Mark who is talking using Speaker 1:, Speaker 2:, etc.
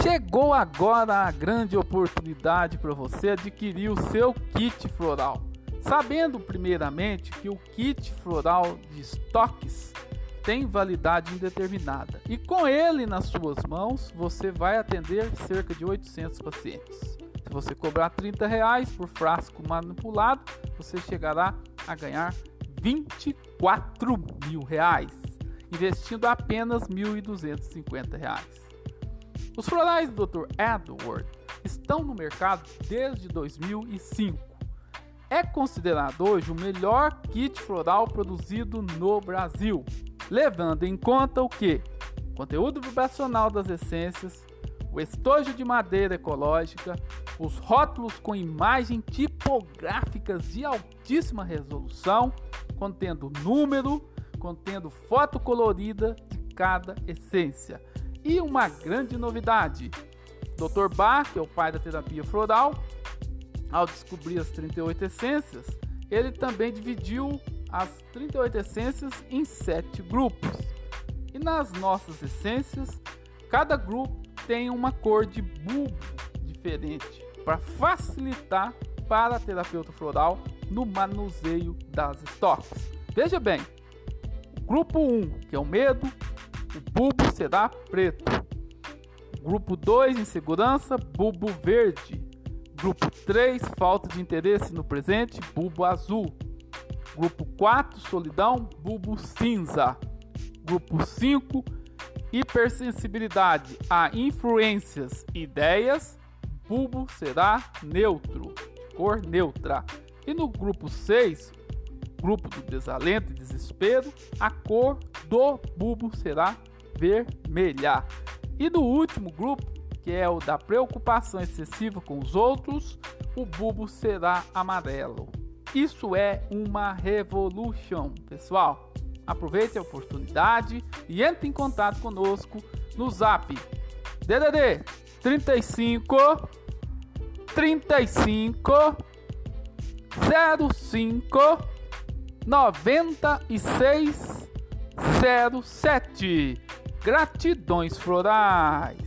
Speaker 1: Chegou agora a grande oportunidade para você adquirir o seu kit floral. Sabendo primeiramente que o kit floral de estoques tem validade indeterminada e com ele nas suas mãos você vai atender cerca de 800 pacientes. Se você cobrar 30 reais por frasco manipulado, você chegará a ganhar 24 mil reais, investindo apenas 1.250 reais. Os florais do Dr. Edward estão no mercado desde 2005. É considerado hoje o melhor kit floral produzido no Brasil, levando em conta o que? Conteúdo vibracional das essências, o estojo de madeira ecológica, os rótulos com imagens tipográficas de altíssima resolução, contendo número, contendo foto colorida de cada essência e uma grande novidade: Dr. Bach, que é o pai da terapia floral, ao descobrir as 38 essências, ele também dividiu as 38 essências em sete grupos. E nas nossas essências, cada grupo tem uma cor de bulbo diferente para facilitar para a terapeuta floral no manuseio das estoques. Veja bem, grupo 1, que é o medo, o bulbo será preto. Grupo 2, insegurança, bulbo verde. Grupo 3, falta de interesse no presente, bulbo azul. Grupo 4, solidão, bulbo cinza. Grupo 5, hipersensibilidade a influências e ideias, bulbo será neutro, cor neutra. E no grupo 6, grupo do desalento e desespero, a cor do bulbo será vermelha. E do último grupo, que é o da preocupação excessiva com os outros, o bulbo será amarelo. Isso é uma revolução, pessoal. Aproveite a oportunidade e entre em contato conosco no Zap DDD 35 35 05 9607. Gratidões florais.